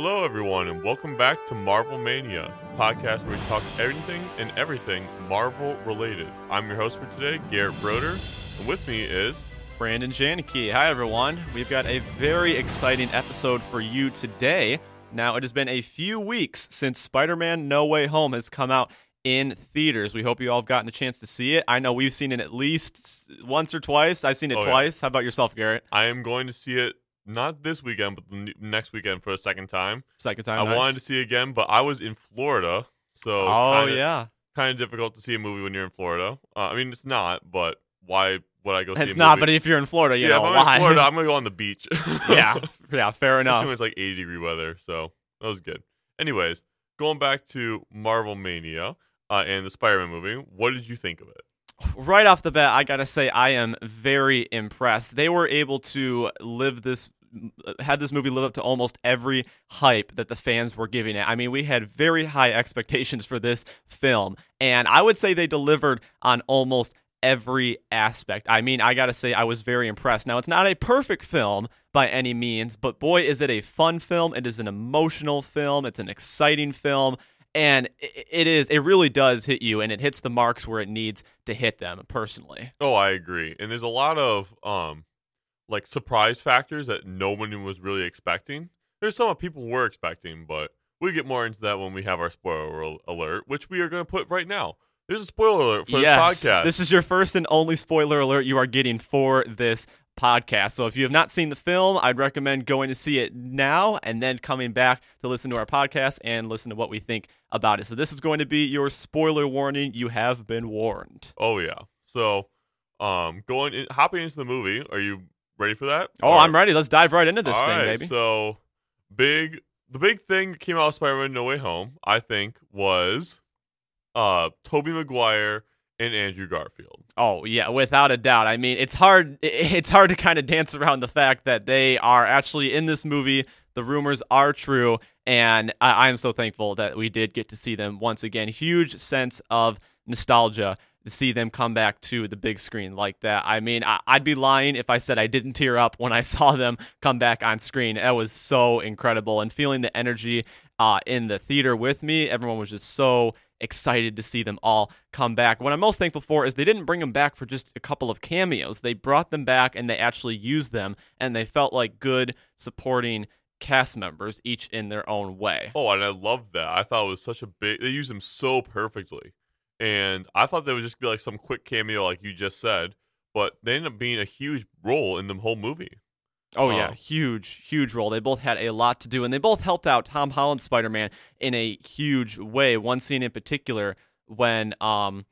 Hello, everyone, and welcome back to Marvel Mania, podcast where we talk anything and everything Marvel related. I'm your host for today, Garrett Broder, and with me is Brandon Janicki. Hi, everyone. We've got a very exciting episode for you today. Now, it has been a few weeks since Spider Man No Way Home has come out in theaters. We hope you all have gotten a chance to see it. I know we've seen it at least once or twice. I've seen it Oh, yeah. twice. How about yourself, Garrett? I am going to see it not this weekend, but the next weekend for a second time. Second time. I nice. wanted to see again, but I was in Florida, so Oh, kinda, yeah. kind of difficult to see a movie when you're in Florida. Uh, I mean, it's not, but why would I go see It's not, movie? but if you're in Florida, you yeah, know if I'm why. in Florida, I'm gonna go on the beach. yeah, yeah, fair enough. when it's like 80 degree weather, so that was good. Anyways, going back to Marvel Mania uh, and the Spider-Man movie, what did you think of it? right off the bat, I gotta say I am very impressed. They were able to live this, had this movie live up to almost every hype that the fans were giving it. I mean, we had very high expectations for this film, and I would say they delivered on almost every aspect. I mean, I gotta say I was very impressed. Now, it's not a perfect film by any means, but boy, is it a fun film. It is an emotional film. It's an exciting film and it is it really does hit you and it hits the marks where it needs to hit them personally Oh, I agree. And there's a lot of um like surprise factors that no one was really expecting. There's some people were expecting, but we get more into that when we have our spoiler alert, which we are going to put right now. There's a spoiler alert for yes this podcast. this is your first and only spoiler alert you are getting for this podcast so if you have not seen the film i'd recommend going to see it now and then coming back to listen to our podcast and listen to what we think about it so this is going to be your spoiler warning you have been warned oh yeah. So, um going in, hopping into the movie, are you ready for that? oh Or- i'm ready let's dive right into this All thing right, baby So big the big thing that came out of Spider-Man No Way Home, I think, was uh Tobey Maguire and Andrew Garfield. Oh yeah, without a doubt. I mean, it's hard. It's hard to kind of dance around the fact that they are actually in this movie. The rumors are true, and I, I'm so thankful that we did get to see them once again. Huge sense of nostalgia to see them come back to the big screen like that. I mean, I, I'd be lying if I said I didn't tear up when I saw them come back on screen. That was so incredible, and feeling the energy uh, in the theater with me, everyone was just so excited to see them all come back. What I'm most thankful for is they didn't bring them back for just a couple of cameos. They brought them back and they actually used them, and they felt like good supporting cast members, each in their own way. Oh, and I love that. I thought it was such a big they used them so perfectly. And I thought they would just be like some quick cameo like you just said, but they ended up being a huge role in the whole movie. Oh yeah, huge, huge role. They both had a lot to do, and they both helped out Tom Holland's Spider-Man in a huge way. One scene in particular, when um,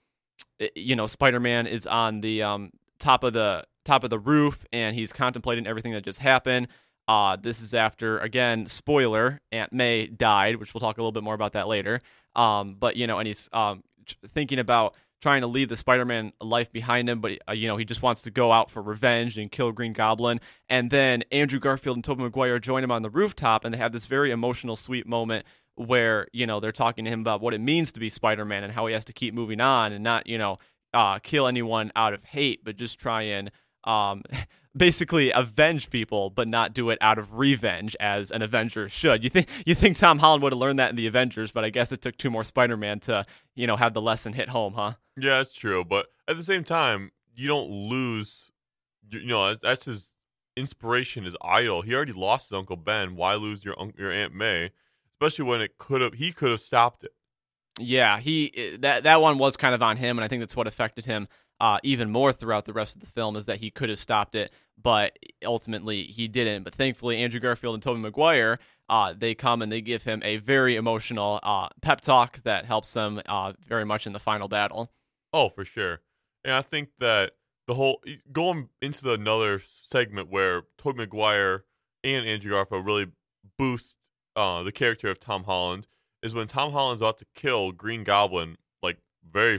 you know, Spider-Man is on the um top of the top of the roof, and he's contemplating everything that just happened. Uh, this is after again, spoiler, Aunt May died, which we'll talk a little bit more about that later. Um, but you know, and he's um thinking about trying to leave the Spider-Man life behind him, but uh, you know he just wants to go out for revenge and kill Green Goblin. And then Andrew Garfield and Tobey Maguire join him on the rooftop, and they have this very emotional, sweet moment where you know they're talking to him about what it means to be Spider-Man and how he has to keep moving on and not you know uh, kill anyone out of hate, but just try and um, basically avenge people, but not do it out of revenge as an Avenger should. You think you think Tom Holland would have learned that in the Avengers, but I guess it took two more Spider-Man to you know have the lesson hit home, huh? Yeah, that's true. But at the same time, you don't lose. You you know, that's his inspiration, his idol. He already lost his Uncle Ben. Why lose your your Aunt May? Especially when it could have. He could have stopped it. Yeah, he eh, that that one was kind of on him, and I think that's what affected him uh, even more throughout the rest of the film is that he could have stopped it, but ultimately he didn't. But thankfully, Andrew Garfield and Tobey Maguire, uh, they come and they give him a very emotional uh, pep talk that helps him uh, very much in the final battle. Oh, for sure. And I think that the whole going into the another segment where Tobey Maguire and Andrew Garfield really boost uh, the character of Tom Holland is when Tom Holland's about to kill Green Goblin like very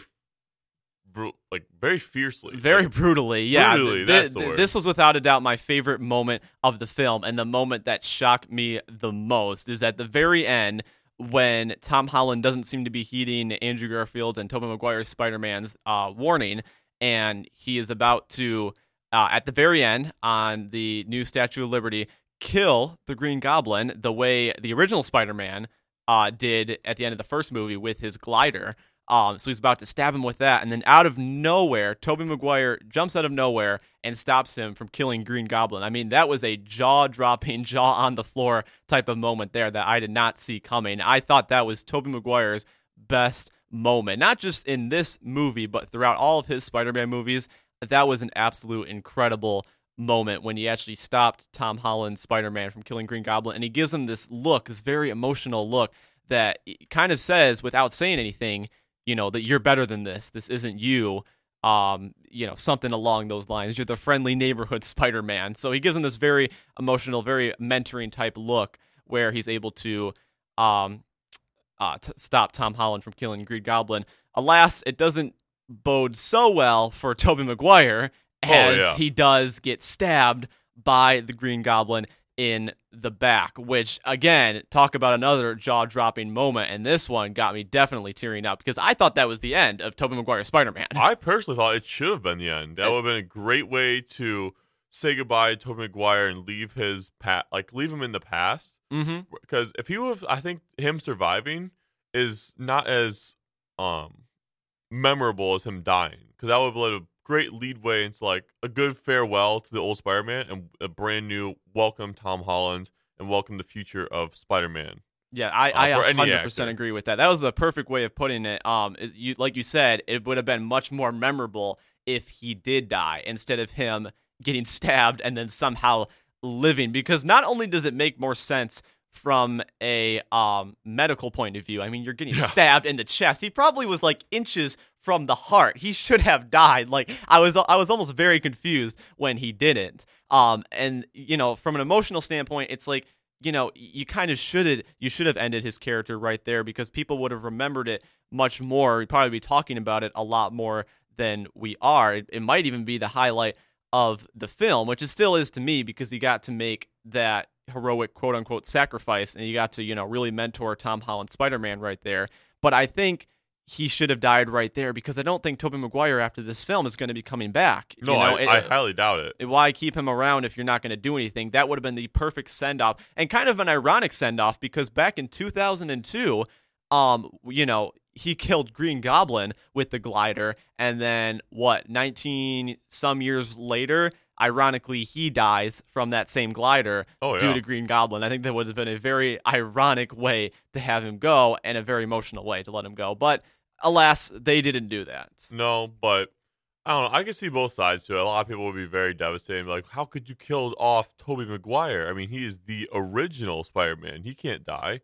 like very fiercely. Very Like, brutally, yeah. Brutally, Th- that's the th- word. This was without a doubt my favorite moment of the film, and the moment that shocked me the most is at the very end when Tom Holland doesn't seem to be heeding Andrew Garfield's and Tobey Maguire's Spider-Man's uh, warning, and he is about to, uh, at the very end, on the new Statue of Liberty, kill the Green Goblin the way the original Spider-Man uh, did at the end of the first movie with his glider. Um, so he's about to stab him with that, and then out of nowhere, Tobey Maguire jumps out of nowhere and stops him from killing Green Goblin. I mean, that was a jaw-dropping, jaw on the floor type of moment there that I did not see coming. I thought that was Tobey Maguire's best moment, not just in this movie, but throughout all of his Spider-Man movies. That was an absolute incredible moment when he actually stopped Tom Holland's Spider-Man from killing Green Goblin, and he gives him this look, this very emotional look that kind of says, without saying anything you know that you're better than this. This isn't you. Um you know something along those lines. You're the friendly neighborhood spider-man. So he gives him this very emotional very mentoring type look where he's able to um uh, t- stop tom holland from killing green goblin. Alas it doesn't bode so well for tobey maguire as Oh, yeah. he does get stabbed by the green goblin in the back, which again, talk about another jaw dropping moment. And this one got me definitely tearing up because I thought that was the end of Tobey Maguire's Spider Man. I personally thought it should have been the end. That would have been a great way to say goodbye to Tobey Maguire and leave his pat like leave him in the past. mm-hmm. Because if he would, have, I think him surviving is not as um memorable as him dying. Because that would have great leadway into like a good farewell to the old Spider-Man and a brand new welcome Tom Holland and welcome the future of Spider-Man. Yeah, I, Uh, I for any 100% actor. agree with that. That was the perfect way of putting it. Um, it- you like you said, it would have been much more memorable if he did die instead of him getting stabbed and then somehow living. Because not only does it make more sense from a um medical point of view, I mean, you're getting Yeah. stabbed in the chest. He probably was like inches from the heart. He should have died. Like I was, I was almost very confused when he didn't. Um, and you know, from an emotional standpoint, it's like you know, you kind of should have you should have ended his character right there because people would have remembered it much more. We'd probably be talking about it a lot more than we are. It, it might even be the highlight of the film, which it still is to me because he got to make that heroic quote unquote sacrifice and you got to, you know, really mentor Tom Holland Spider Man right there. But I think he should have died right there because I don't think Tobey Maguire after this film is going to be coming back. No, you know, I, it- I highly doubt it. why keep him around if you're not going to do anything? That would have been the perfect send off and kind of an ironic send off because back in 2002, um, you know, he killed Green Goblin with the glider, and then what, 19 some years later, ironically, he dies from that same glider Oh due to Green Goblin. I think that would have been a very ironic way to have him go and a very emotional way to let him go. But alas, they didn't do that. No, but I don't know. I can see both sides to it. A lot of people would be very devastated. be Like, how could you kill off Tobey Maguire? I mean, he is the original Spider-Man. He can't die.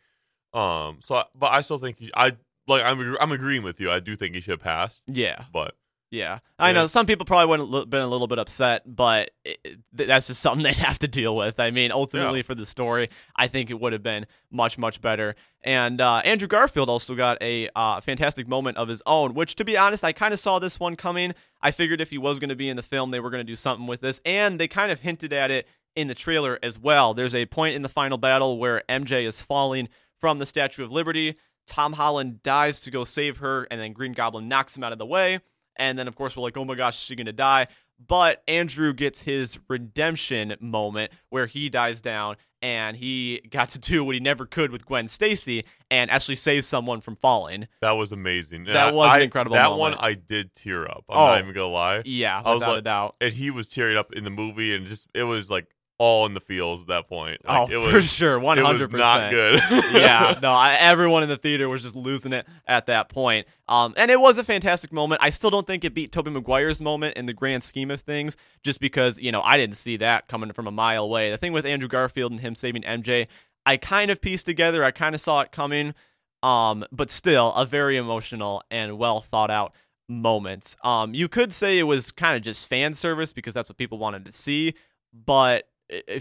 Um. So, but I still think he. I like. I'm. I'm agreeing with you. I do think he should have passed. Yeah. But Yeah, I Yeah. know some people probably would have been a little bit upset, but it, that's just something they'd have to deal with. I mean, ultimately for the story, I think it would have been much much better. And uh, Andrew Garfield also got a uh, fantastic moment of his own, which, to be honest, I kind of saw this one coming. I figured if he was going to be in the film, they were going to do something with this, and they kind of hinted at it in the trailer as well. There's a point in the final battle where MJ is falling from the Statue of Liberty. Tom Holland dives to go save her, and then Green Goblin knocks him out of the way. And then, of course, we're like, oh my gosh, is she going to die? But Andrew gets his redemption moment where he dies down and he got to do what he never could with Gwen Stacy and actually save someone from falling. that was amazing. And That I- was an incredible That moment. one I did tear up. I'm Oh. not even gonna lie. Yeah, I was without a like- doubt. And he was tearing up in the movie, and just it was like all in the fields at that point. Like, oh, it for sure, hundred was not percent. good. yeah, no, I, everyone in the theater was just losing it at that point. Um, and it was a fantastic moment. I still don't think it beat Tobey Maguire's moment in the grand scheme of things, just because you know I didn't see that coming from a mile away. The thing with Andrew Garfield and him saving MJ, I kind of pieced together. I kind of saw it coming. Um, but still, a very emotional and well thought out moment. Um, you could say it was kind of just fan service because that's what people wanted to see, but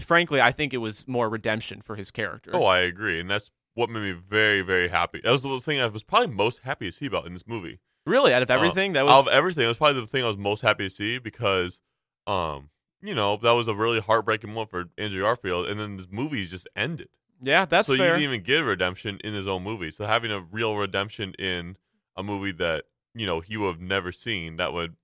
frankly, I think it was more redemption for his character. Oh, I agree, and that's what made me very, very happy. That was the thing I was probably most happy to see about in this movie. Really, out of everything, that was Out of everything, it was probably the thing I was most happy to see because, um, you know, that was a really heartbreaking moment for Andrew Garfield, and then this movie's just ended. yeah, that's so fair. you didn't even get a redemption in his own movie. So having a real redemption in a movie that you know he would have never seen, that would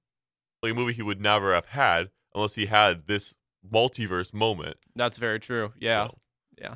like a movie he would never have had unless he had this multiverse moment. That's very true. Yeah. So, Yeah.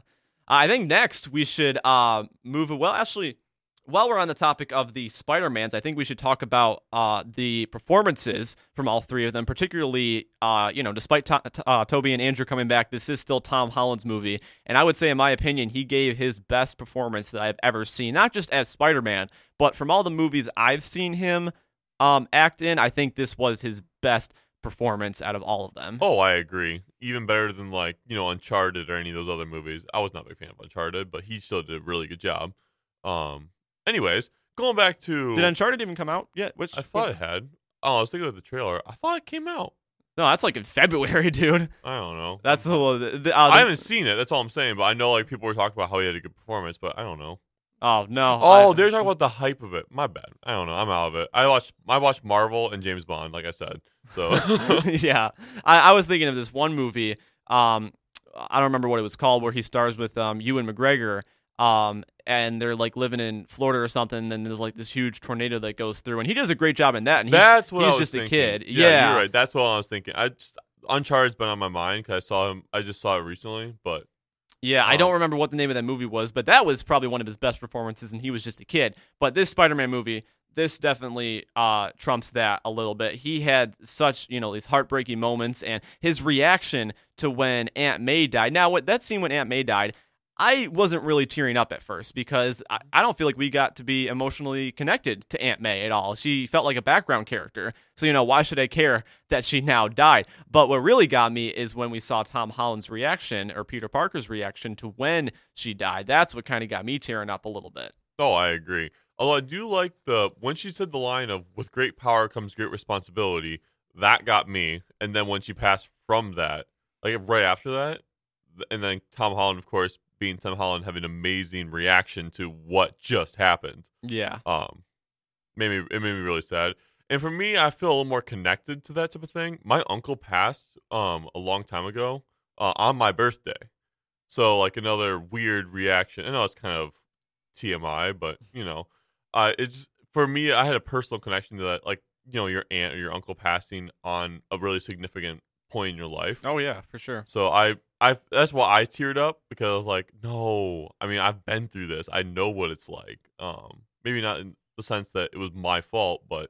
I think next we should uh move well actually while we're on the topic of the Spider-Mans, I think we should talk about uh the performances from all three of them, particularly uh you know, despite to- uh, Tobey and Andrew coming back, this is still Tom Holland's movie, and I would say in my opinion, he gave his best performance that I've ever seen, not just as Spider-Man, but from all the movies I've seen him um act in, I think this was his best performance out of all of them. Oh, I agree. Even better than like you know Uncharted or any of those other movies. I was not a big fan of Uncharted, but he still did a really good job. Um. Anyways, going back to Did Uncharted even come out yet? Which I thought it had. Oh, I was thinking of the trailer. I thought it came out. No, that's like in February, dude. I don't know. That's the, the, the, uh, I haven't seen it. That's all I'm saying. But I know like people were talking about how he had a good performance, but I don't know. Oh no. Oh, I- they're talking about the hype of it. My bad. I don't know. I'm out of it. I watched. I watched Marvel and James Bond, like I said. So yeah, I, I was thinking of this one movie. Um, I don't remember what it was called, where he stars with um Ewan McGregor. Um, and they're like living in Florida or something. And there's like this huge tornado that goes through, and he does a great job in that. And he's, that's what he's I was just a kid. Yeah, Yeah. you're right. That's what I was thinking. I just Uncharted's been on my mind because I saw him. I just saw it recently, but Yeah, I Um, don't remember what the name of that movie was, but that was probably one of his best performances, and he was just a kid. But this Spider-Man movie, this definitely uh, trumps that a little bit. He had such, you know, these heartbreaking moments, and his reaction to when Aunt May died. Now, what that scene when Aunt May died, I wasn't really tearing up at first because I, I don't feel like we got to be emotionally connected to Aunt May at all. She felt like a background character. So, you know, why should I care that she now died? But what really got me is when we saw Tom Holland's reaction or Peter Parker's reaction to when she died. That's what kind of got me tearing up a little bit. oh, I agree. Although I do like the when she said the line of "with great power comes great responsibility," that got me. And then when she passed from that, like right after that, and then Tom Holland, of course, being Tom Holland, having an amazing reaction to what just happened. Yeah. um made me it made me really sad and for me i feel a little more connected to that type of thing my uncle passed um a long time ago uh, on my birthday so like another weird reaction i know it's kind of tmi but you know uh it's for me i had a personal connection to that like you know your aunt or your uncle passing on a really significant point in your life Oh, yeah, for sure. so I, I that's why I teared up because I was like, no, I mean I've been through this. I know what it's like. Um, maybe not in the sense that it was my fault, but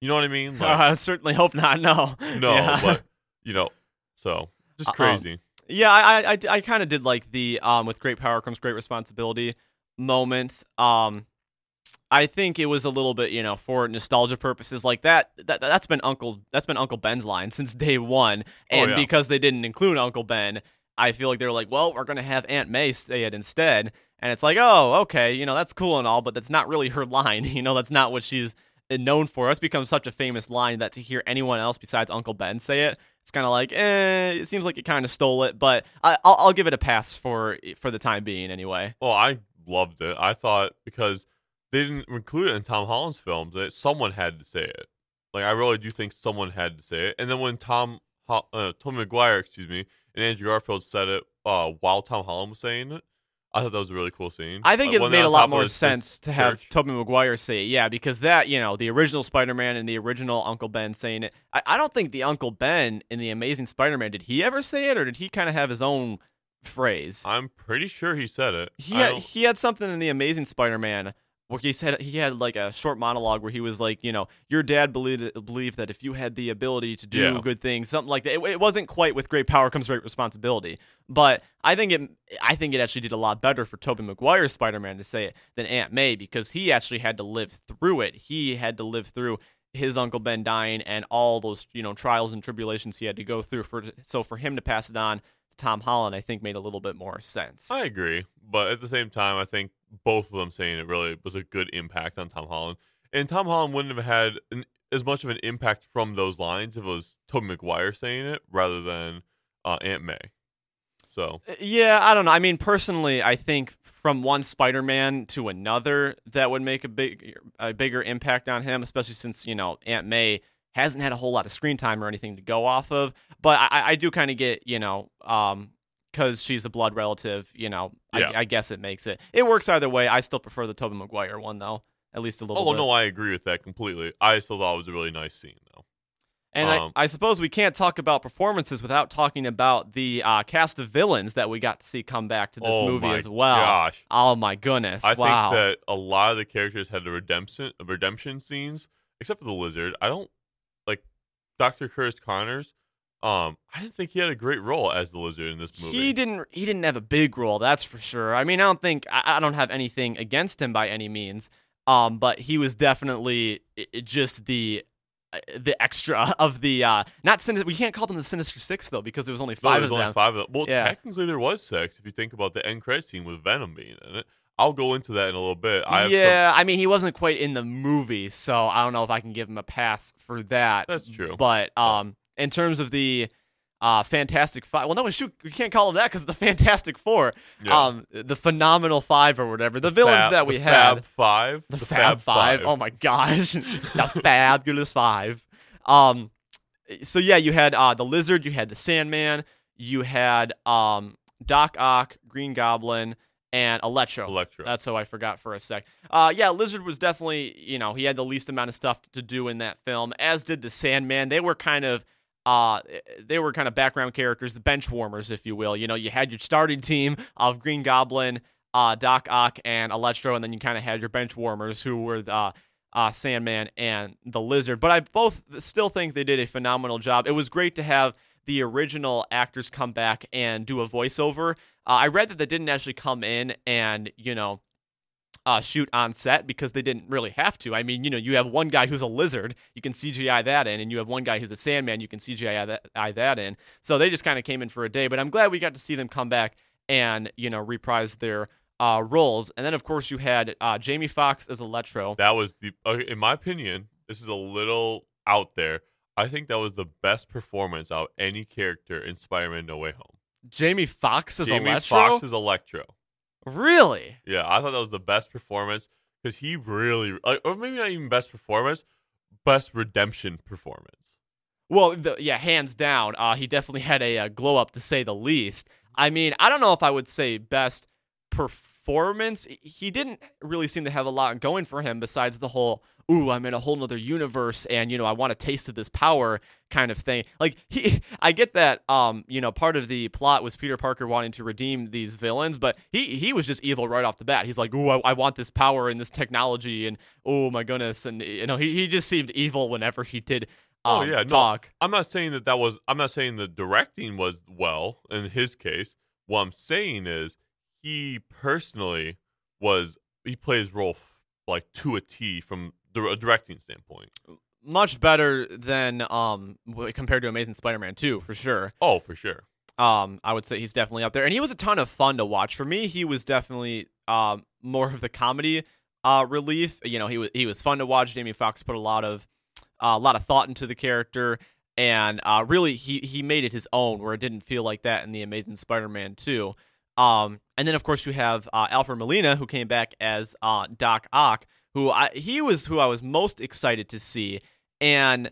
you know what I mean. Like, I certainly hope not. No. no, Yeah. but you know, so just Uh, um, crazy. Yeah, I I, I, I kind of did like the um with great power comes great responsibility moment. Um, I think it was a little bit you know for nostalgia purposes like that. That that's been Uncle's that's been Uncle Ben's line since day one, and yeah. because they didn't include Uncle Ben, I feel like they're like, well, we're gonna have Aunt May say it instead, and it's like, oh, okay, you know that's cool and all, but that's not really her line. You know, that's not what she's known for. It's become such a famous line that to hear anyone else besides Uncle Ben say it, it's kind of like, eh, it seems like it kind of stole it, but I, I'll, I'll give it a pass for for the time being anyway. Well, I loved it. I thought because they didn't include it in Tom Holland's films that someone had to say it. Like I really do think someone had to say it. And then when Tom, uh, Tom McGuire, excuse me, and Andrew Garfield said it uh, while Tom Holland was saying it, I thought that was a really cool scene. I think Like, it made a lot more his- his sense to have church. Tobey Maguire say it, yeah, because that, you know, the original Spider-Man and the original Uncle Ben saying it. I, I don't think the Uncle Ben in the Amazing Spider-Man did he ever say it, or did he kind of have his own phrase? I'm pretty sure he said it. He had, he had something in the Amazing Spider-Man where he said he had like a short monologue where he was like, you know, your dad believed believed that if you had the ability to do Yeah. good things, something like that. It, it wasn't quite with great power comes great responsibility, but I think it I think it actually did a lot better for Tobey Maguire's Spider-Man to say it than Aunt May because he actually had to live through it. He had to live through his uncle Ben dying and all those you know trials and tribulations he had to go through for so for him to pass it on to Tom Holland I think made a little bit more sense. I agree, but at the same time, I think both of them saying it really was a good impact on Tom Holland. And Tom Holland wouldn't have had an, as much of an impact from those lines if it was Tobey Maguire saying it rather than uh, Aunt May. So Uh, Yeah, I don't know. I mean, personally, I think from one Spider-Man to another, that would make a big, a bigger impact on him, especially since you know Aunt May hasn't had a whole lot of screen time or anything to go off of. But I, I do kind of get, you know, um, because she's a blood relative, you know, Yeah. I, I guess it makes it. It works either way. I still prefer the Tobey Maguire one though, at least a little. Oh bit. no, I agree with that completely. I still thought it was a really nice scene. And Um, I, I suppose we can't talk about performances without talking about the uh, cast of villains that we got to see come back to this oh movie as well. Gosh, Oh my goodness! I wow. think that a lot of the characters had the redemption redemption scenes, except for the lizard. I don't like Dr. Curtis Connors. Um, I didn't think he had a great role as the lizard in this movie. He didn't. He didn't have a big role, that's for sure. I mean, I don't think I, I don't have anything against him by any means. Um, but he was definitely just the the extra of the uh not sinister. We can't call them the Sinister Six though because there was only No, five there's of only them. five of them. Well, Yeah. technically there was six if you think about the end credit scene with Venom being in it. I'll go into that in a little bit. I have some- yeah, I mean, he wasn't quite in the movie, so I don't know if I can give him a pass for that. that's true. But um, in terms of the uh, Fantastic Five, well, no, shoot, we can't call them that because the Fantastic Four, Yeah. um, the Phenomenal Five or whatever, the villains Fab- that we the had, Fab Five, the, Fab, Five. Oh my gosh, the Fabulous Five. Um, so yeah, you had uh the Lizard, you had the Sandman, you had um Doc Ock, Green Goblin, and Electro. Electro. That's how I forgot for a sec. Uh, yeah, Lizard was definitely, you know, he had the least amount of stuff to do in that film, as did the Sandman. They were kind of, uh, they were kind of background characters, the bench warmers, if you will. You know, you had your starting team of Green Goblin, uh, Doc Ock, and Electro, and then you kind of had your bench warmers who were the uh, Sandman and the Lizard. But I both still think they did a phenomenal job. It was great to have the original actors come back and do a voiceover. Uh, I read that they didn't actually come in and you know uh, shoot on set because they didn't really have to. I mean, you know, you have one guy who's a lizard, you can CGI that in, and you have one guy who's a Sandman, you can CGI that, that in. So they just kind of came in for a day. But I'm glad we got to see them come back and you know reprise their uh, roles. And then of course you had uh, Jamie Foxx as Electro. That was the, in my opinion, this is a little out there. I think that was the best performance out of any character in Spider-Man: No Way Home. Jamie Foxx as Jamie Electro. Foxx is Electro. Really? Yeah, I thought that was the best performance because he really, like, or maybe not even best performance, best redemption performance. Well, the, yeah, hands down. Uh, he definitely had a, uh glow up to say the least. I mean, I don't know if I would say best performance. He didn't really seem to have a lot going for him besides the whole "ooh, I'm in a whole nother universe and you know I want a taste of this power" kind of thing. Like he, I get that. Um, you know, part of the plot was Peter Parker wanting to redeem these villains, but he he was just evil right off the bat. He's like, "ooh, I, I want this power and this technology," and "oh my goodness," and you know he he just seemed evil whenever he did. Oh, um, yeah, no. talk. I'm not saying that that was. I'm not saying the directing was well in his case. What I'm saying is he personally was. He played his role f- like to a T from a directing standpoint. much better than um compared to Amazing Spider-Man 2 for sure. Oh, for sure. Um, I would say he's definitely up there, and he was a ton of fun to watch. For me, he was definitely um more of the comedy uh relief. You know, he was he was fun to watch. Jamie Foxx put a lot of uh, a lot of thought into the character, and uh, really he he made it his own, where it didn't feel like that in the Amazing Spider-Man 2. Um, and then of course you have uh, Alfred Molina who came back as uh, Doc Ock, who I, he was who I was most excited to see, and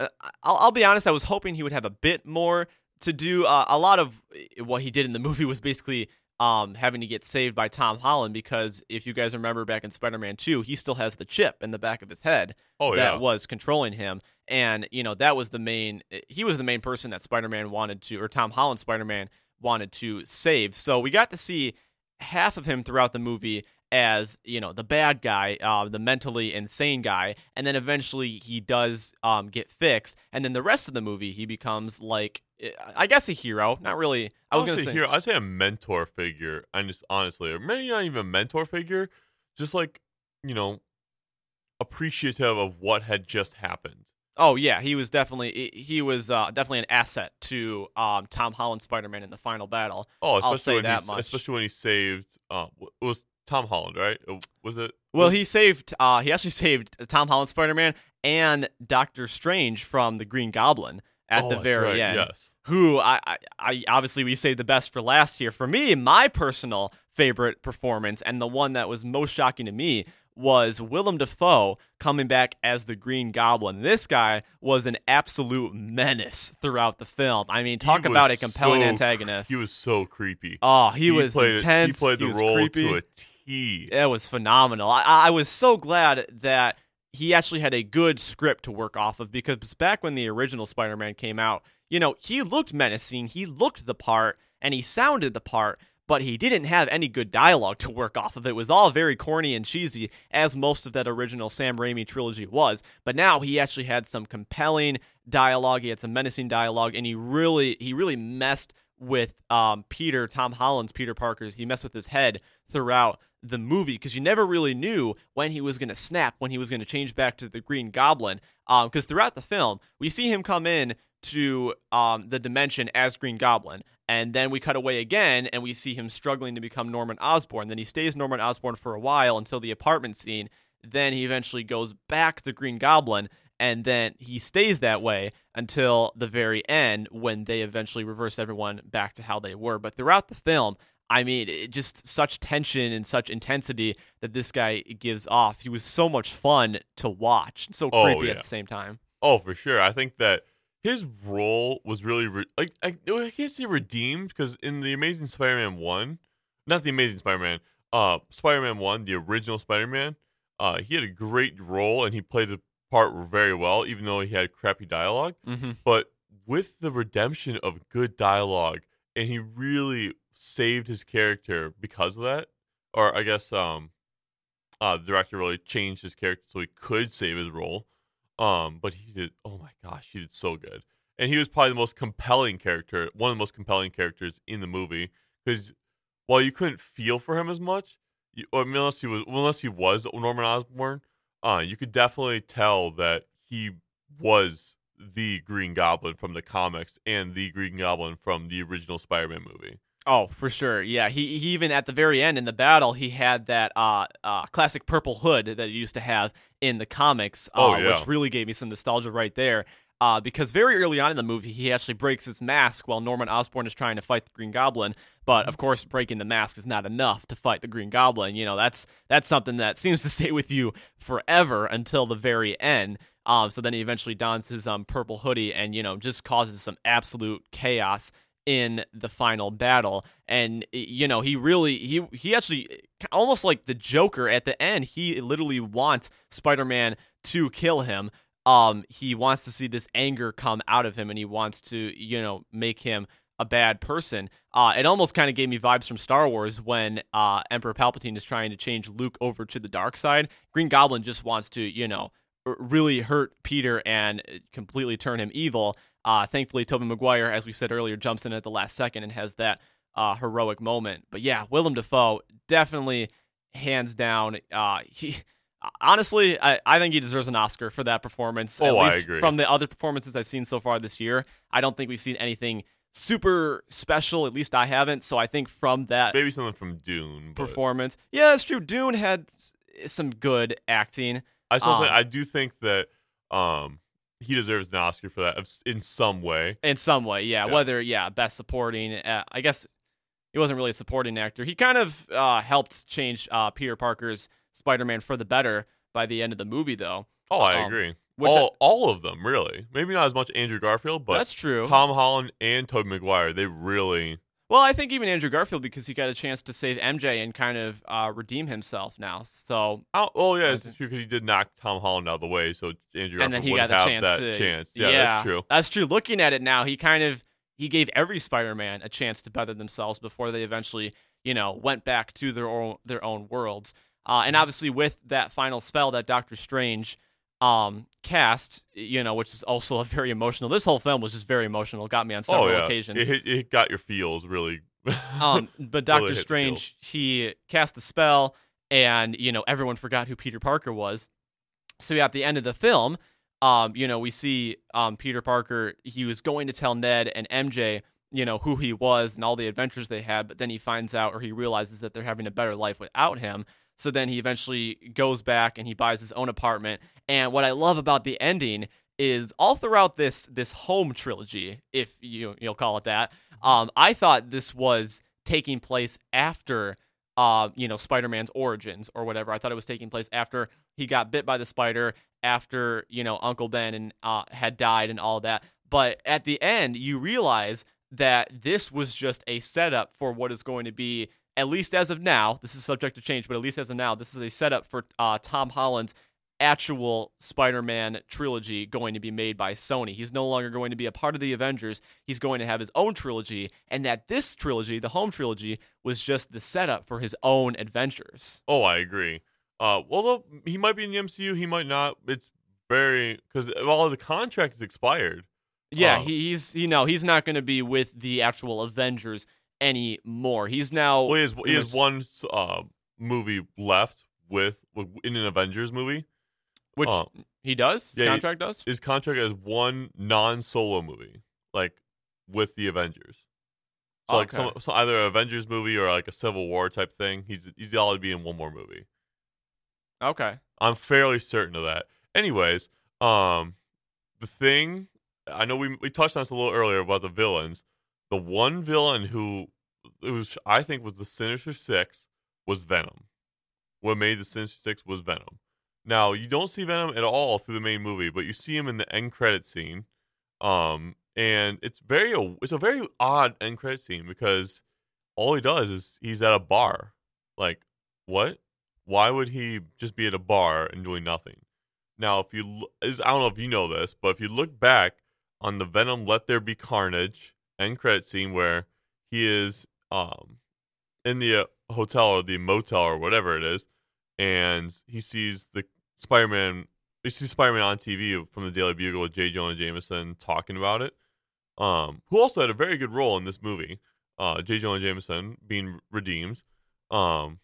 uh, I'll, I'll be honest, I was hoping he would have a bit more to do. Uh, a lot of what he did in the movie was basically um, having to get saved by Tom Holland because if you guys remember back in Spider-Man 2, he still has the chip in the back of his head Oh that yeah. was controlling him. And, you know, that was the main, he was the main person that Spider Man wanted to, or Tom Holland Spider Man wanted to save. So we got to see half of him throughout the movie as, you know, the bad guy, uh, the mentally insane guy. And then eventually he does um, get fixed. And then the rest of the movie, he becomes like, I guess a hero. Not really. I was don't going to say say. hero. I'd say a mentor figure. I just honestly, or maybe not even a mentor figure, just like you know, appreciative of what had just happened. Oh yeah, he was definitely he was uh, definitely an asset to um, Tom Holland Spider Man in the final battle. Oh, especially say when that he, much. especially when he saved. Uh, was Tom Holland, right? Uh, Was it? Well, he saved. Uh, he actually saved Tom Holland Spider Man and Doctor Strange from the Green Goblin at oh, the very right, end. Yes. Who I, I, I obviously we saved the best for last year. For me, my personal favorite performance and the one that was most shocking to me was Willem Dafoe coming back as the Green Goblin. This guy was an absolute menace throughout the film. I mean, talk about a compelling so antagonist. He was so creepy. oh, he, was played, intense. He played the was role creepy. to a T. It was phenomenal. I, I was so glad that he actually had a good script to work off of because back when the original Spider-Man came out, you know, he looked menacing, he looked the part, and he sounded the part, but he didn't have any good dialogue to work off of. It was all very corny and cheesy, as most of that original Sam Raimi trilogy was. But now he actually had some compelling dialogue. He had some menacing dialogue, and he really, he really messed with um, Peter, Tom Holland's Peter Parker's. He messed with his head throughout the movie because you never really knew when he was going to snap, when he was going to change back to the Green Goblin. Because um, throughout the film, we see him come in to um, the dimension as Green Goblin. And then we cut away again and we see him struggling to become Norman Osborn. Then he stays Norman Osborn for a while until the apartment scene. Then he eventually goes back to Green Goblin and then he stays that way until the very end when they eventually reverse everyone back to how they were. But throughout the film, I mean, just such tension and such intensity that this guy gives off. He was so much fun to watch, so Oh, creepy yeah. at the same time. Oh, for sure. I think that his role was really re- like I, I can't say redeemed because in the Amazing Spider-Man one, not the Amazing Spider-Man, uh, Spider-Man one, the original Spider-Man, uh, he had a great role and he played the part very well, even though he had crappy dialogue. Mm-hmm. But with the redemption of good dialogue, and he really saved his character because of that, or I guess um, uh, the director really changed his character so he could save his role. Um, but he did. Oh my gosh, he did so good, and he was probably the most compelling character, one of the most compelling characters in the movie. Because while you couldn't feel for him as much, you, I mean, unless he was unless he was Norman Osborn, uh, you could definitely tell that he was the Green Goblin from the comics and the Green Goblin from the original Spider-Man movie. Oh, for sure. Yeah, he, he even at the very end in the battle, he had that uh, uh, classic purple hood that he used to have in the comics, uh, Oh, yeah. which really gave me some nostalgia right there. Uh, because very early on in the movie, he actually breaks his mask while Norman Osborn is trying to fight the Green Goblin. But of course, breaking the mask is not enough to fight the Green Goblin. You know, that's that's something that seems to stay with you forever until the very end. Um, so then he eventually dons his um, purple hoodie and you know just causes some absolute chaos in the final battle. And you know he really he he actually almost like the joker at the end he literally wants spider-man to kill him. Um he wants to see this anger come out of him and he wants to you know make him a bad person. Uh it almost kind of gave me vibes from star wars when uh emperor palpatine is trying to change luke over to the dark side. Green goblin just wants to you know really hurt peter and completely turn him evil uh, thankfully, Tobey Maguire, as we said earlier, jumps in at the last second and has that uh, heroic moment. But yeah, Willem Dafoe definitely, hands down, uh, he honestly, I, I think he deserves an Oscar for that performance. Oh, I agree. From the other performances I've seen so far this year, I don't think we've seen anything super special. At least I haven't. So I think from that Maybe something from Dune. But performance, yeah, it's true. Dune had some good acting. I still think um, I do think that um he deserves an Oscar for that in some way. in some way yeah, Yeah. whether yeah best supporting uh, i guess he wasn't really a supporting actor he kind of uh, helped change uh, peter parker's spider-man for the better by the end of the movie though Oh, I Um, agree. all all of them really. Maybe not as much Andrew Garfield, but that's true Tom Holland and Tobey Maguire, they really well i think even andrew garfield because he got a chance to save mj and kind of uh, redeem himself now so Oh, oh yeah, it's true because he did knock Tom Holland out of the way, so Andrew and then he got the have chance that to chance. Yeah, that's true. that's true looking at it now he kind of he gave every spider-man a chance to better themselves before they eventually you know went back to their own their own worlds uh, Mm-hmm. and obviously with that final spell that doctor strange um cast you know which is also a very emotional this whole film was just very emotional got me on several oh yeah, occasions It, it got your feels really. um, but Doctor the Strange, he cast the spell, and you know everyone forgot who Peter Parker was. So at the end of the film, um, you know we see um, Peter Parker. He was going to tell Ned and MJ, you know, who he was and all the adventures they had, but then he finds out or he realizes that they're having a better life without him. So then he eventually goes back and he buys his own apartment. And what I love about the ending is all throughout this this home trilogy, if you you'll call it that. Um, I thought this was taking place after, uh, you know, Spider-Man's origins or whatever. I thought it was taking place after he got bit by the spider, after you know Uncle Ben and uh, had died and all that. But at the end, you realize that this was just a setup for what is going to be, at least as of now, this is subject to change, but at least as of now, this is a setup for uh, Tom Holland's actual Spider-Man trilogy going to be made by Sony. He's no longer going to be a part of the Avengers. He's going to have his own trilogy, and that this trilogy, the home trilogy, was just the setup for his own adventures. Oh, I agree. Uh, although he might be in the MCU, he might not. It's very because all of the contract is expired. Yeah, Oh. he, he's you know he's not going to be with the actual Avengers anymore. He's now Well, he has, he has one uh, movie left with in an Avengers movie. which uh, he does. His yeah, he- contract does. His contract has one non-solo movie, like with the Avengers. So like some, so either an Avengers movie or like a Civil War type thing. He's he's allowed to be in one more movie. Okay. I'm fairly certain of that. Anyways, um, the thing I know we we touched on this a little earlier about the villains. The one villain who who's I think was the Sinister Six was Venom. What made the Sinister Six was Venom. Now you don't see Venom at all through the main movie, but you see him in the end credit scene. Um, and it's very it's a very odd end credit scene because all he does is he's at a bar. Like what? Why would he just be at a bar and doing nothing? Now, if you is I don't know if you know this, but if you look back on the Venom Let There Be Carnage end credit scene where he is um in the uh, hotel or the motel or whatever it is, and he sees the Spider-Man. He sees Spider-Man on TV from the Daily Bugle with J. Jonah Jameson talking about it. Um, who also had a very good role in this movie. Uh, J. Jonah Jameson being redeemed. Um,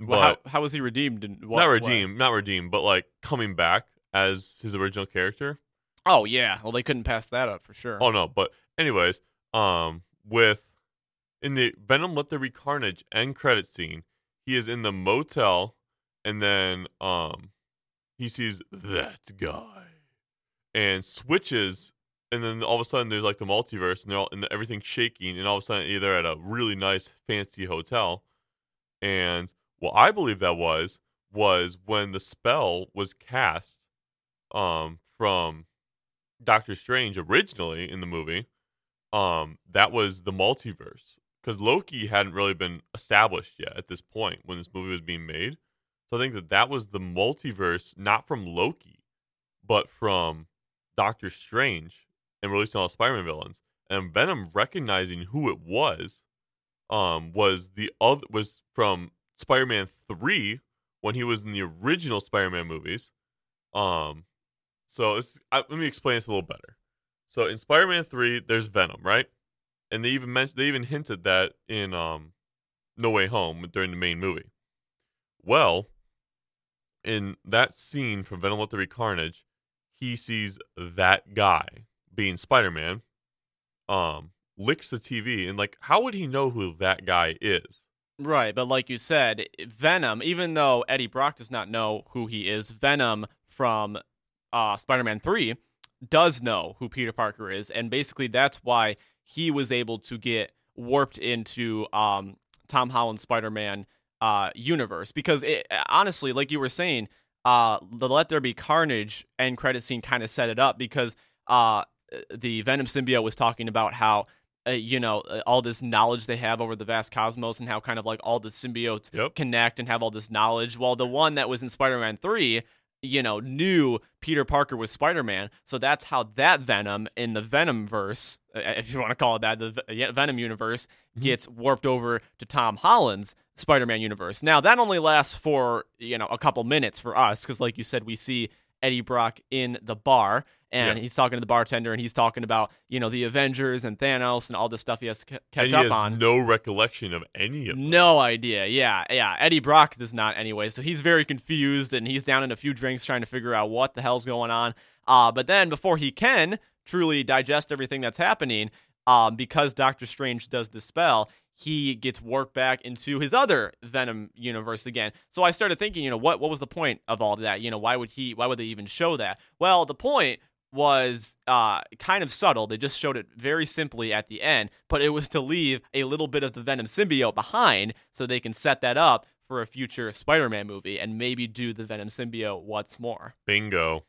Well, but how, how was he redeemed? In what not redeemed, not redeemed, but like coming back as his original character. Oh yeah. Well, they couldn't pass that up for sure. Oh no, but anyways, um, with in the Venom Let There Be Carnage end credit scene, he is in the motel, and then um, he sees that guy, and switches, and then all of a sudden there's like the multiverse, and they're all and everything's shaking, and all of a sudden either at a really nice fancy hotel, and what I believe that was was when the spell was cast, um, from Doctor Strange originally in the movie, um, that was the multiverse because Loki hadn't really been established yet at this point when this movie was being made. So I think that that was the multiverse, not from Loki, but from Doctor Strange and releasing all Spider-Man villains. And Venom recognizing who it was, um, was the other was from Spider-Man three when he was in the original Spider-Man movies. Um, so I, let me explain this a little better. So in Spider-Man three, there's Venom, right? And they even mentioned they even hinted that in um, No Way Home during the main movie. Well, in that scene from Venom Let There Be Carnage, he sees that guy being Spider-Man, um, licks the TV, and like, how would he know who that guy is? Right, but like you said, Venom, even though Eddie Brock does not know who he is, Venom from uh, Spider Man 3 does know who Peter Parker is. And basically, that's why he was able to get warped into um, Tom Holland's Spider Man uh, universe. Because it, honestly, like you were saying, uh, the Let There Be Carnage end credit scene kind of set it up because uh, the Venom symbiote was talking about how uh, you know uh, all this knowledge they have over the vast cosmos and how kind of like all the symbiotes Yep. connect and have all this knowledge while the one that was in spider-man 3 you know knew peter parker was spider-man. So that's how that venom in the venom verse uh, if you want to call it that the venom universe Mhm. gets warped over to tom holland's spider-man universe. Now that only lasts for you know a couple minutes for us because like you said we see eddie brock in the bar and Yeah. he's talking to the bartender and he's talking about you know the avengers and thanos and all this stuff he has to ca- catch up has on no recollection of any of them. no idea. Yeah, yeah. Eddie Brock does not anyway. So he's very confused and he's down in a few drinks trying to figure out what the hell's going on. Uh, but then before he can truly digest everything that's happening, um, because Doctor Strange does the spell, he gets warped back into his other Venom universe again. So I started thinking, you know, what what was the point of all that? You know, why would he why would they even show that? Well, the point was uh, kind of subtle. They just showed it very simply at the end, but it was to leave a little bit of the Venom symbiote behind so they can set that up for a future Spider-Man movie and maybe do the Venom symbiote once more. Bingo.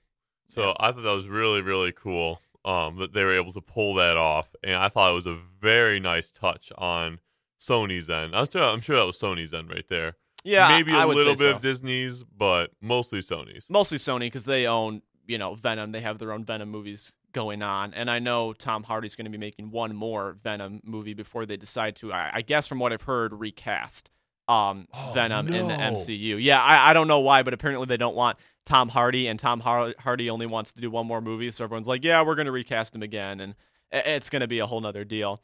So Yeah. I thought that was really, really cool um, that they were able to pull that off. And I thought it was a very nice touch on Sony's end. I was, I'm sure that was Sony's end right there. Yeah, maybe I a little bit so. of Disney's, but mostly Sony's. mostly Sony because they own you know Venom. They have their own Venom movies going on, and I know Tom Hardy's going to be making one more Venom movie before they decide to. I, I guess from what I've heard, recast um Oh, Venom in the. MCU. Yeah, I, I don't know why, but apparently they don't want Tom Hardy, and Tom Har- Hardy only wants to do one more movie, so everyone's like, yeah, we're going to recast him again, and it's going to be a whole nother deal.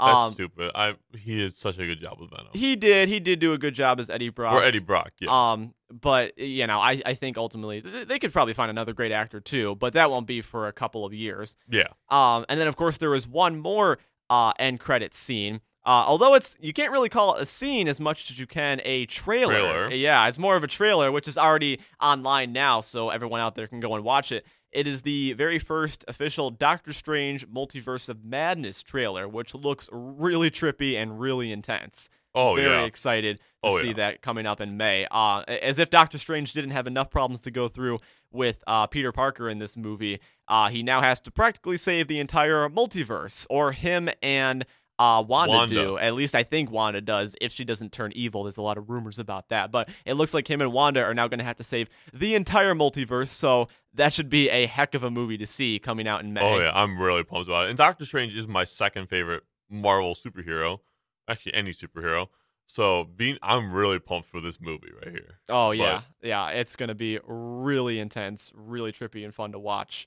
That's Um, stupid. I he did such a good job with Venom. he did. He did do a good job as Eddie Brock. or Eddie Brock. Yeah. Um, but you know, I, I think ultimately th- they could probably find another great actor too, but that won't be for a couple of years. yeah. Um, and then of course there was one more uh end credit scene. Uh, although it's you can't really call it a scene as much as you can a trailer. Trailer. Yeah, it's more of a trailer, which is already online now, so everyone out there can go and watch it. It is the very first official Doctor Strange Multiverse of Madness trailer, which looks really trippy and really intense Oh very yeah. excited to Oh, see yeah. that coming up in May. Uh, as if Doctor Strange didn't have enough problems to go through with uh, Peter Parker in this movie, uh, he now has to practically save the entire multiverse, or him and uh, Wanda, Wanda. do. At least I think Wanda does, if she doesn't turn evil. There's a lot of rumors about that, but it looks like him and Wanda are now going to have to save the entire multiverse. So that should be a heck of a movie to see coming out in May. Oh yeah, I'm really pumped about it. And Doctor Strange is my second favorite Marvel superhero. Actually, any superhero. So being, I'm really pumped for this movie right here. Oh yeah, yeah. It's gonna be really intense, really trippy, and fun to watch.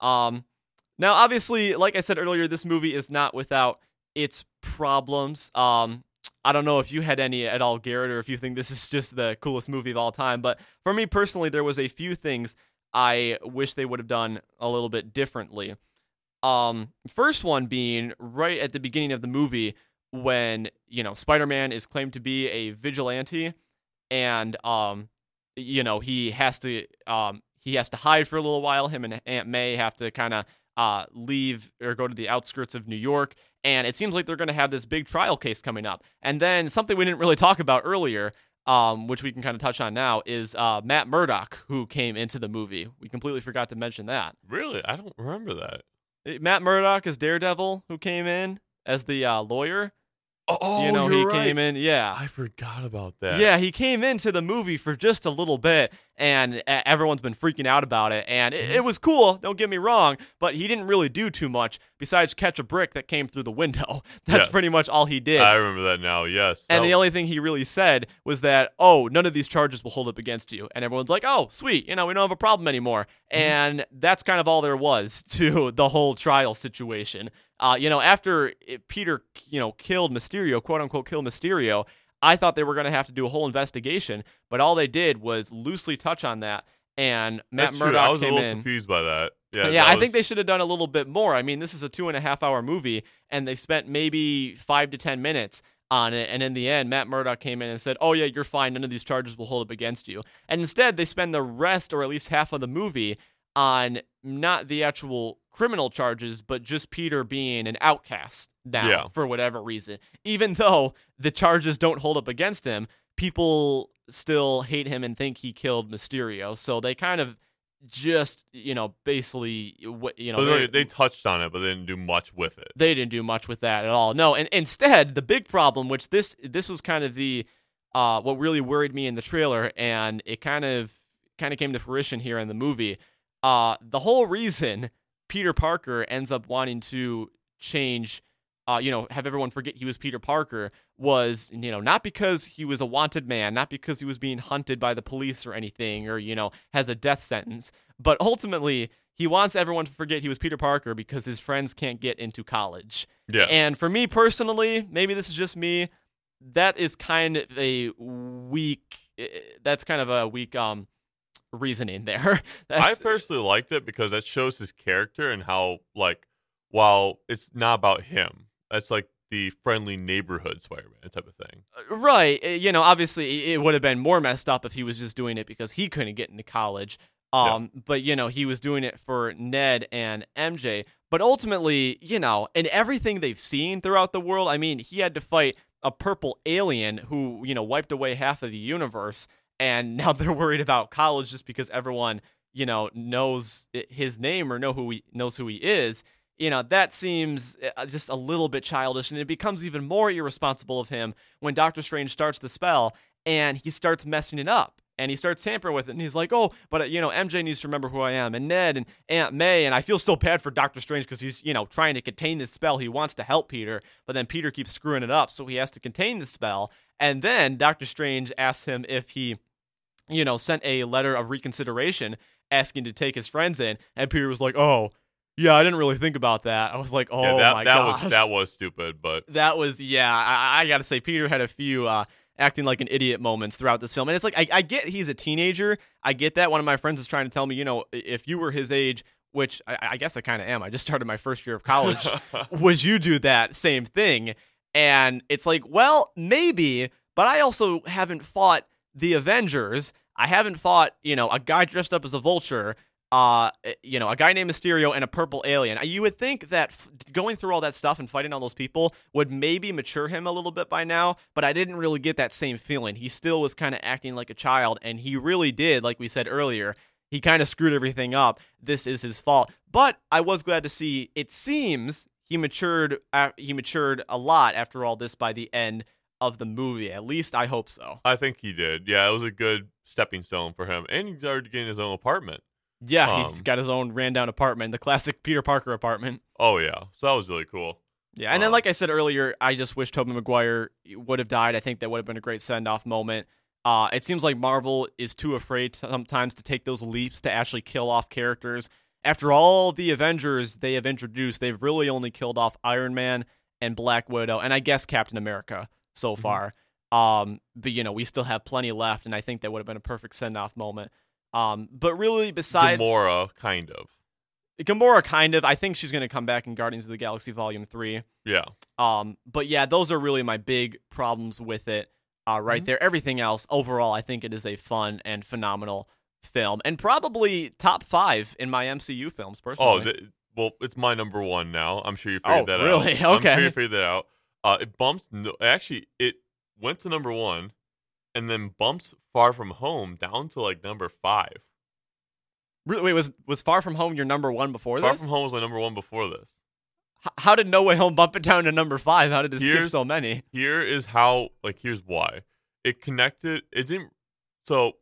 Um, now obviously, like I said earlier, this movie is not without its problems. Um, I don't know if you had any at all, Garrett, or if you think this is just the coolest movie of all time. But for me personally, there was a few things I wish they would have done a little bit differently. Um, first one being right at the beginning of the movie when you know Spider-Man is claimed to be a vigilante, and um, you know he has to um he has to hide for a little while. Him and Aunt May have to kind of uh leave or go to the outskirts of New York, and it seems like they're going to have this big trial case coming up. And then something we didn't really talk about earlier. Um, which we can kind of touch on now is uh, Matt Murdock, who came into the movie. We completely forgot to mention that. Really, I don't remember that. Matt Murdock is Daredevil, who came in as the uh, lawyer. Oh, you know, he right. came in. Yeah, I forgot about that. yeah, he came into the movie for just a little bit, and everyone's been freaking out about it. And it, it was cool, don't get me wrong, but he didn't really do too much besides catch a brick that came through the window. That's Yes. pretty much all he did. I remember that now. Yes. and the only thing he really said was that, oh, none of these charges will hold up against you. And everyone's like, oh, sweet, you know, we don't have a problem anymore. Mm-hmm. And that's kind of all there was to the whole trial situation. Uh, you know, after it, Peter, you know, killed Mysterio, quote unquote, killed Mysterio, I thought they were going to have to do a whole investigation, but all they did was loosely touch on that. And Matt That's true. Murdock I was a little in. confused by that. Yeah. Yeah, I was- think they should have done a little bit more. I mean, this is a two and a half hour movie, and they spent maybe five to ten minutes on it. And in the end, Matt Murdock came in and said, "Oh yeah, you're fine. None of these charges will hold up against you." And instead, they spend the rest, or at least half of the movie, on not the actual criminal charges, but just Peter being an outcast now Yeah. for whatever reason. Even though the charges don't hold up against him, people still hate him and think he killed Mysterio. So they kind of just you know basically you know they, they touched on it, but they didn't do much with it. they didn't do much with that at all. No, and instead the big problem, which this this was kind of the uh, what really worried me in the trailer, and it kind of kind of came to fruition here in the movie. Uh, the whole reason Peter Parker ends up wanting to change, uh, you know, have everyone forget he was Peter Parker was, you know, not because he was a wanted man, not because he was being hunted by the police or anything, or you know, has a death sentence, but ultimately he wants everyone to forget he was Peter Parker because his friends can't get into college. Yeah. And for me personally, maybe this is just me, that is kind of a weak. eh, That's kind of a weak um reasoning there. I personally liked it because that shows his character and how, like, while it's not about him, that's like the friendly neighborhood Spider-Man type of thing. right. eh, You know, obviously it would have been more messed up if he was just doing it because he couldn't get into college. Yeah. Um, but you know, he was doing it for Ned and MJ. But ultimately, you know, in everything they've seen throughout the world, I mean, he had to fight a purple alien who, you know, wiped away half of the universe, and now they're worried about college just because everyone, you know, knows his name or know who he knows who he is. You know, that seems uh, just a little bit childish, and it becomes even more irresponsible of him when Doctor Strange starts the spell and he starts messing it up and he starts tampering with it and he's like oh but uh, you know mj needs to remember who i am and ned and aunt may and i feel so bad for doctor strange because he's you know trying to contain this spell he wants to help peter but then peter keeps screwing it up so he has to contain the spell and then doctor strange asks him if he you know sent a letter of reconsideration asking to take his friends in and peter was like oh yeah, I didn't really think about that. I was like, oh yeah, that, my that gosh. was that was stupid, but that was yeah. I, I got to say, Peter had a few uh, acting like an idiot moments throughout this film, and it's like I, I get he's a teenager. I get that. One of my friends is trying to tell me, you know, if you were his age, which I, I guess I kind of am. I just started my first year of college. would you do that same thing? And it's like, well, maybe, but I also haven't fought the Avengers. I haven't fought, you know, a guy dressed up as a vulture uh, you know, a guy named Mysterio and a purple alien. You would think that f- going through all that stuff and fighting all those people would maybe mature him a little bit by now, but I didn't really get that same feeling. He still was kind of acting like a child, and he really did, like we said earlier, he kind of screwed everything up. This is his fault. But I was glad to see. It seems he matured. Uh, he matured a lot after all this by the end of the movie. At least I hope so. I think he did. Yeah, it was a good stepping stone for him, and he started getting his own apartment. Yeah, Um, he's got his own ran down apartment, the classic Peter Parker apartment. Oh yeah, so that was really cool. Yeah, and then Um, like I said earlier, I just wish Tobey Maguire would have died. I think that would have been a great send off moment. Uh, it seems like Marvel is too afraid sometimes to take those leaps to actually kill off characters. After all the Avengers they have introduced, they've really only killed off Iron Man and Black Widow, and I guess Captain America so Mhm. far. Um, but you know, we still have plenty left, and I think that would have been a perfect send off moment. Um, but really, besides Gamora, kind of. Gamora, kind of, I think she's going to come back in Guardians of the Galaxy Volume Three. Yeah, Um, but yeah, those are really my big problems with it. Uh, right Mhm. there. Everything else, overall, I think it is a fun and phenomenal film, and probably top five in my MCU films. Personally, Oh, th- well, it's my number one now. I'm sure you figured Oh, that really? out. Really? Okay. I'm sure you figured that out. Uh, it bumps. No, actually, it went to number one, and then bumps Far From Home down to like number five. Really, wait, was was Far From Home your number one before this? Far this? From Home was my number one before this. H- how did No Way Home bump it down to number five? How did it skip so many? Here is how. Like, here's why. It connected. It didn't. So,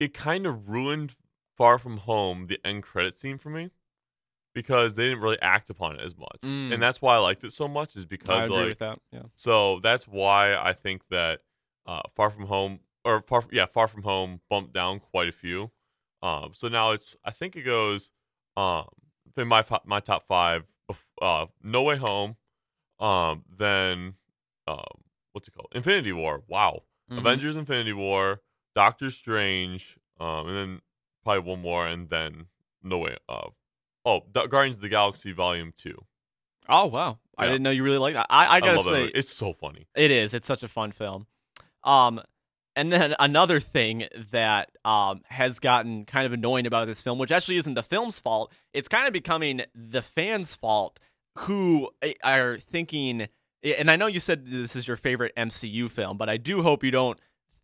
it kind of ruined Far From Home the end credit scene for me because they didn't really act upon it as much, Mm. and that's why I liked it so much. Is because like with that. Yeah. So that's why I think that uh, Far From Home or Far yeah Far From Home bumped down quite a few. Um, so now it's I think it goes um in my my top five. Uh, no Way Home, um, then um, what's it called? Infinity War. Wow, Mhm. Avengers: Infinity War, Doctor Strange, um, and then probably one more, and then No Way. Uh, oh, Guardians of the Galaxy Volume Two. Oh wow, I didn't know you really liked that. I, I gotta love say, it's so funny. It is. It's such a fun film. Um, and then another thing that um has gotten kind of annoying about this film, which actually isn't the film's fault, it's kind of becoming the fans' fault who eh, are thinking. And I know you said this is your favorite MCU film, but I do hope you don't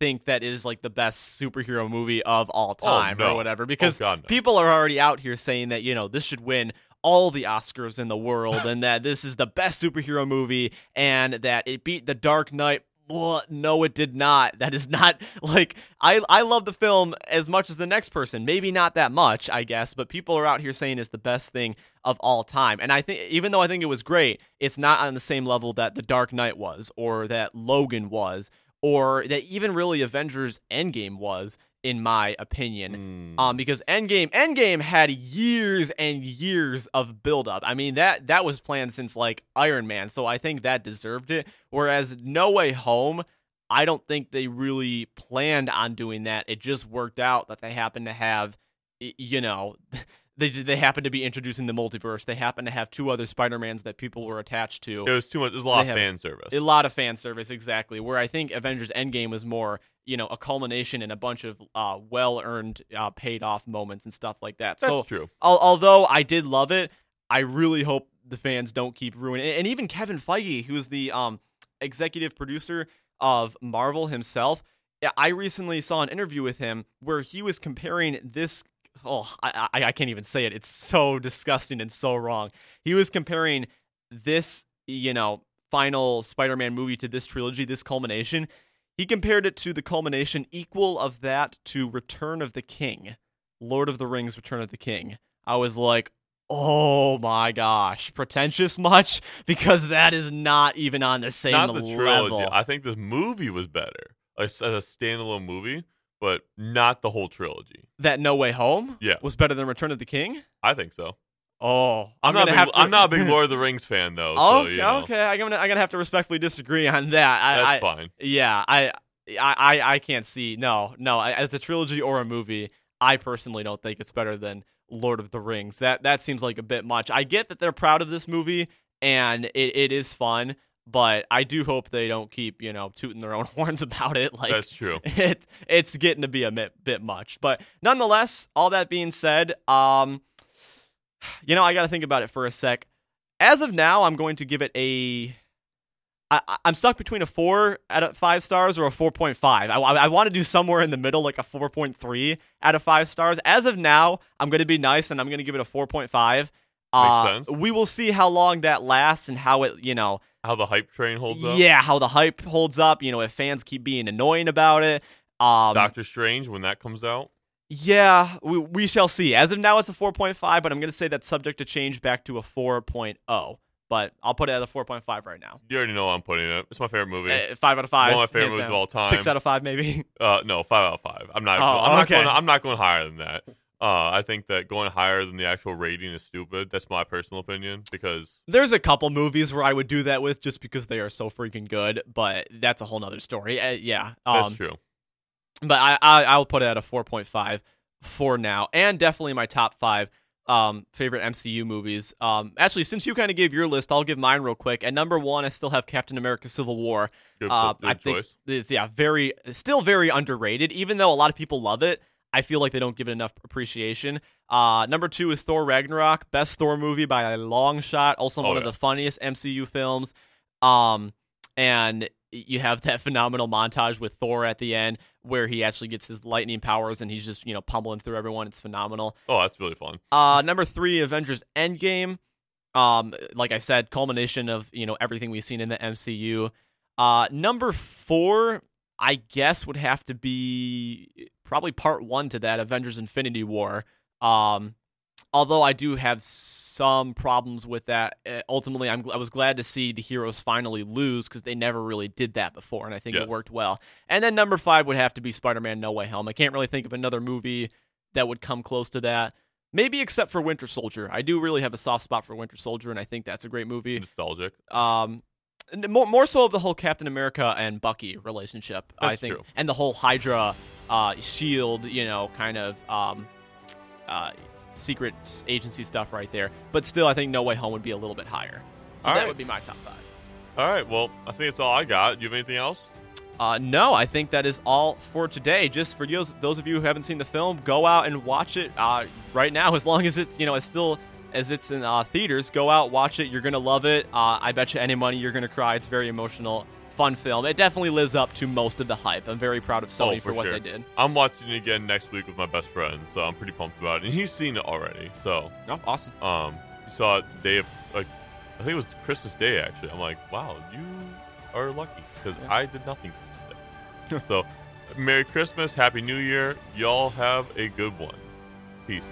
think that is like the best superhero movie of all oh, time no. or whatever, oh, because oh God, no. people are already out here saying that you know this should win all the Oscars in the world and that this is the best superhero movie and that it beat The Dark Knight. Well, no, it did not. That is not like I I love the film as much as the next person. Maybe not that much, I guess, but people are out here saying it's the best thing of all time. And I think even though I think it was great, it's not on the same level that The Dark Knight was or that Logan was or that even really Avengers Endgame was in my opinion Mm. um, because Endgame Endgame had years and years of buildup. I mean that that was planned since like Iron Man, so I think that deserved it. Whereas No Way Home, I don't think they really planned on doing that. It just worked out that they happened to have, you know. They, they happen to be introducing the multiverse. They happen to have two other Spider Mans that people were attached to It was too much. There's a lot They of fan service. a lot of fan service exactly where i think avengers endgame was more you know a culmination and a bunch of uh, well-earned uh, paid off moments and stuff like that That's so true. al- although i did love it i really hope the fans don't keep ruining it and even kevin feige who's the um, executive producer of marvel himself i recently saw an interview with him where he was comparing this oh I, I, I can't even say it it's so disgusting and so wrong he was comparing this you know final Spider-Man movie to this trilogy, this culmination, he compared it to the culmination equal of that to Return of the King, Lord of the Rings, Return of the King. I was like, oh my gosh, pretentious much because that is not even on the same Not the trilogy. level. I think this movie was better as as a standalone movie, but not the whole trilogy. that No Way Home Yeah. was better than Return of the King. I think so. Oh, I'm, not. A big, have to- I'm not a big Lord of the Rings fan though. So, okay, you know, okay. I'm gonna I'm gonna have to respectfully disagree on that. I, That's I, fine. Yeah, I, I, I, I can't see. No, no. I- As a trilogy or a movie, I personally don't think it's better than Lord of the Rings. That that seems like a bit much. I get that they're proud of this movie and it, it is fun, but I do hope they don't keep you know tooting their own horns about it. Like That's true. it it's getting to be a bit, bit much. But nonetheless, all that being said, um, you know I got to think about it for a sec. As of now, I'm going to give it a. I, I'm stuck between a four out of five stars or a 4.5. I, I, I want to do somewhere in the middle, like a 4.3 out of five stars. As of now, I'm going to be nice and I'm going to give it a 4.5. Uh, sense. We will see how long that lasts and how it, you know, How the hype train holds up. yeah, how the hype holds up. You know, if fans keep being annoying about it. Um, Doctor Strange when that comes out. yeah, we, we shall see. As of now, it's a 4.5, but I'm going to say that's subject to change back to a 4.0. But I'll put it at a 4.5 right now. You already know I'm putting it. It's my favorite movie. Uh, five out of five. One of my favorite movies down. of all time. Six out of five, maybe. Uh, no, five out of five. I'm not. Oh, I'm not going. I'm not going higher than that. Uh, I think that going higher than the actual rating is stupid. That's my personal opinion because There's a couple movies where I would do that with just because they are so freaking good, but that's a whole nother story. Uh, yeah. that's Um, true. but I, I I'll put it at a 4.5 for now, and definitely my top five um favorite MCU movies. Um, actually, since you kind of gave your list, I'll give mine real quick. At number one, I still have Captain America: Civil War. Good, Uh, good I think choice. it's yeah, very still very underrated. Even though a lot of people love it, I feel like they don't give it enough appreciation. Uh, number two is Thor Ragnarok, best Thor movie by a long shot. Also Oh, one of the funniest MCU films. Um, and you have that phenomenal montage with Thor at the end where he actually gets his lightning powers and he's just you know pummeling through everyone. It's phenomenal. Oh, that's really fun. Uh, number three, Avengers Endgame. Um, like I said, culmination of you know everything we've seen in the MCU. Uh, number four, I guess would have to be probably part one to that Avengers Infinity War. Um, although I do have some problems with that. Uh, ultimately, I'm I was glad to see the heroes finally lose because they never really did that before, and I think Yes. it worked well. And then number five would have to be Spider-Man: No Way Home. I can't really think of another movie that would come close to that. Maybe except for Winter Soldier. I do really have a soft spot for Winter Soldier, and I think that's a great movie. Nostalgic. Um, more more so of the whole Captain America and Bucky relationship. I think, true. and the whole Hydra, uh, Shield, you know, kind of um, uh, secret agency stuff right there. But still, I think No Way Home would be a little bit higher. So All that right. would be my top five. All right. Well, I think that's all I got. Do you have anything else? Uh, no, I think that is all for today. Just for those those of you who haven't seen the film, go out and watch it uh, right now. As long as it's you know it's still as it's in uh, theaters, go out watch it. You're gonna love it. Uh, I bet you any money you're gonna cry. It's very emotional, fun film. It definitely lives up to most of the hype. I'm very proud of Sony Oh, for, for what sure. they did. I'm watching it again next week with my best friend, so I'm pretty pumped about it. And he's seen it already. So, Oh, awesome. um, he saw it day of like, I think it was Christmas Day actually. I'm like, wow, you are lucky because Yeah. I did nothing so, Merry Christmas, Happy New Year. Y'all have a good one. Peace.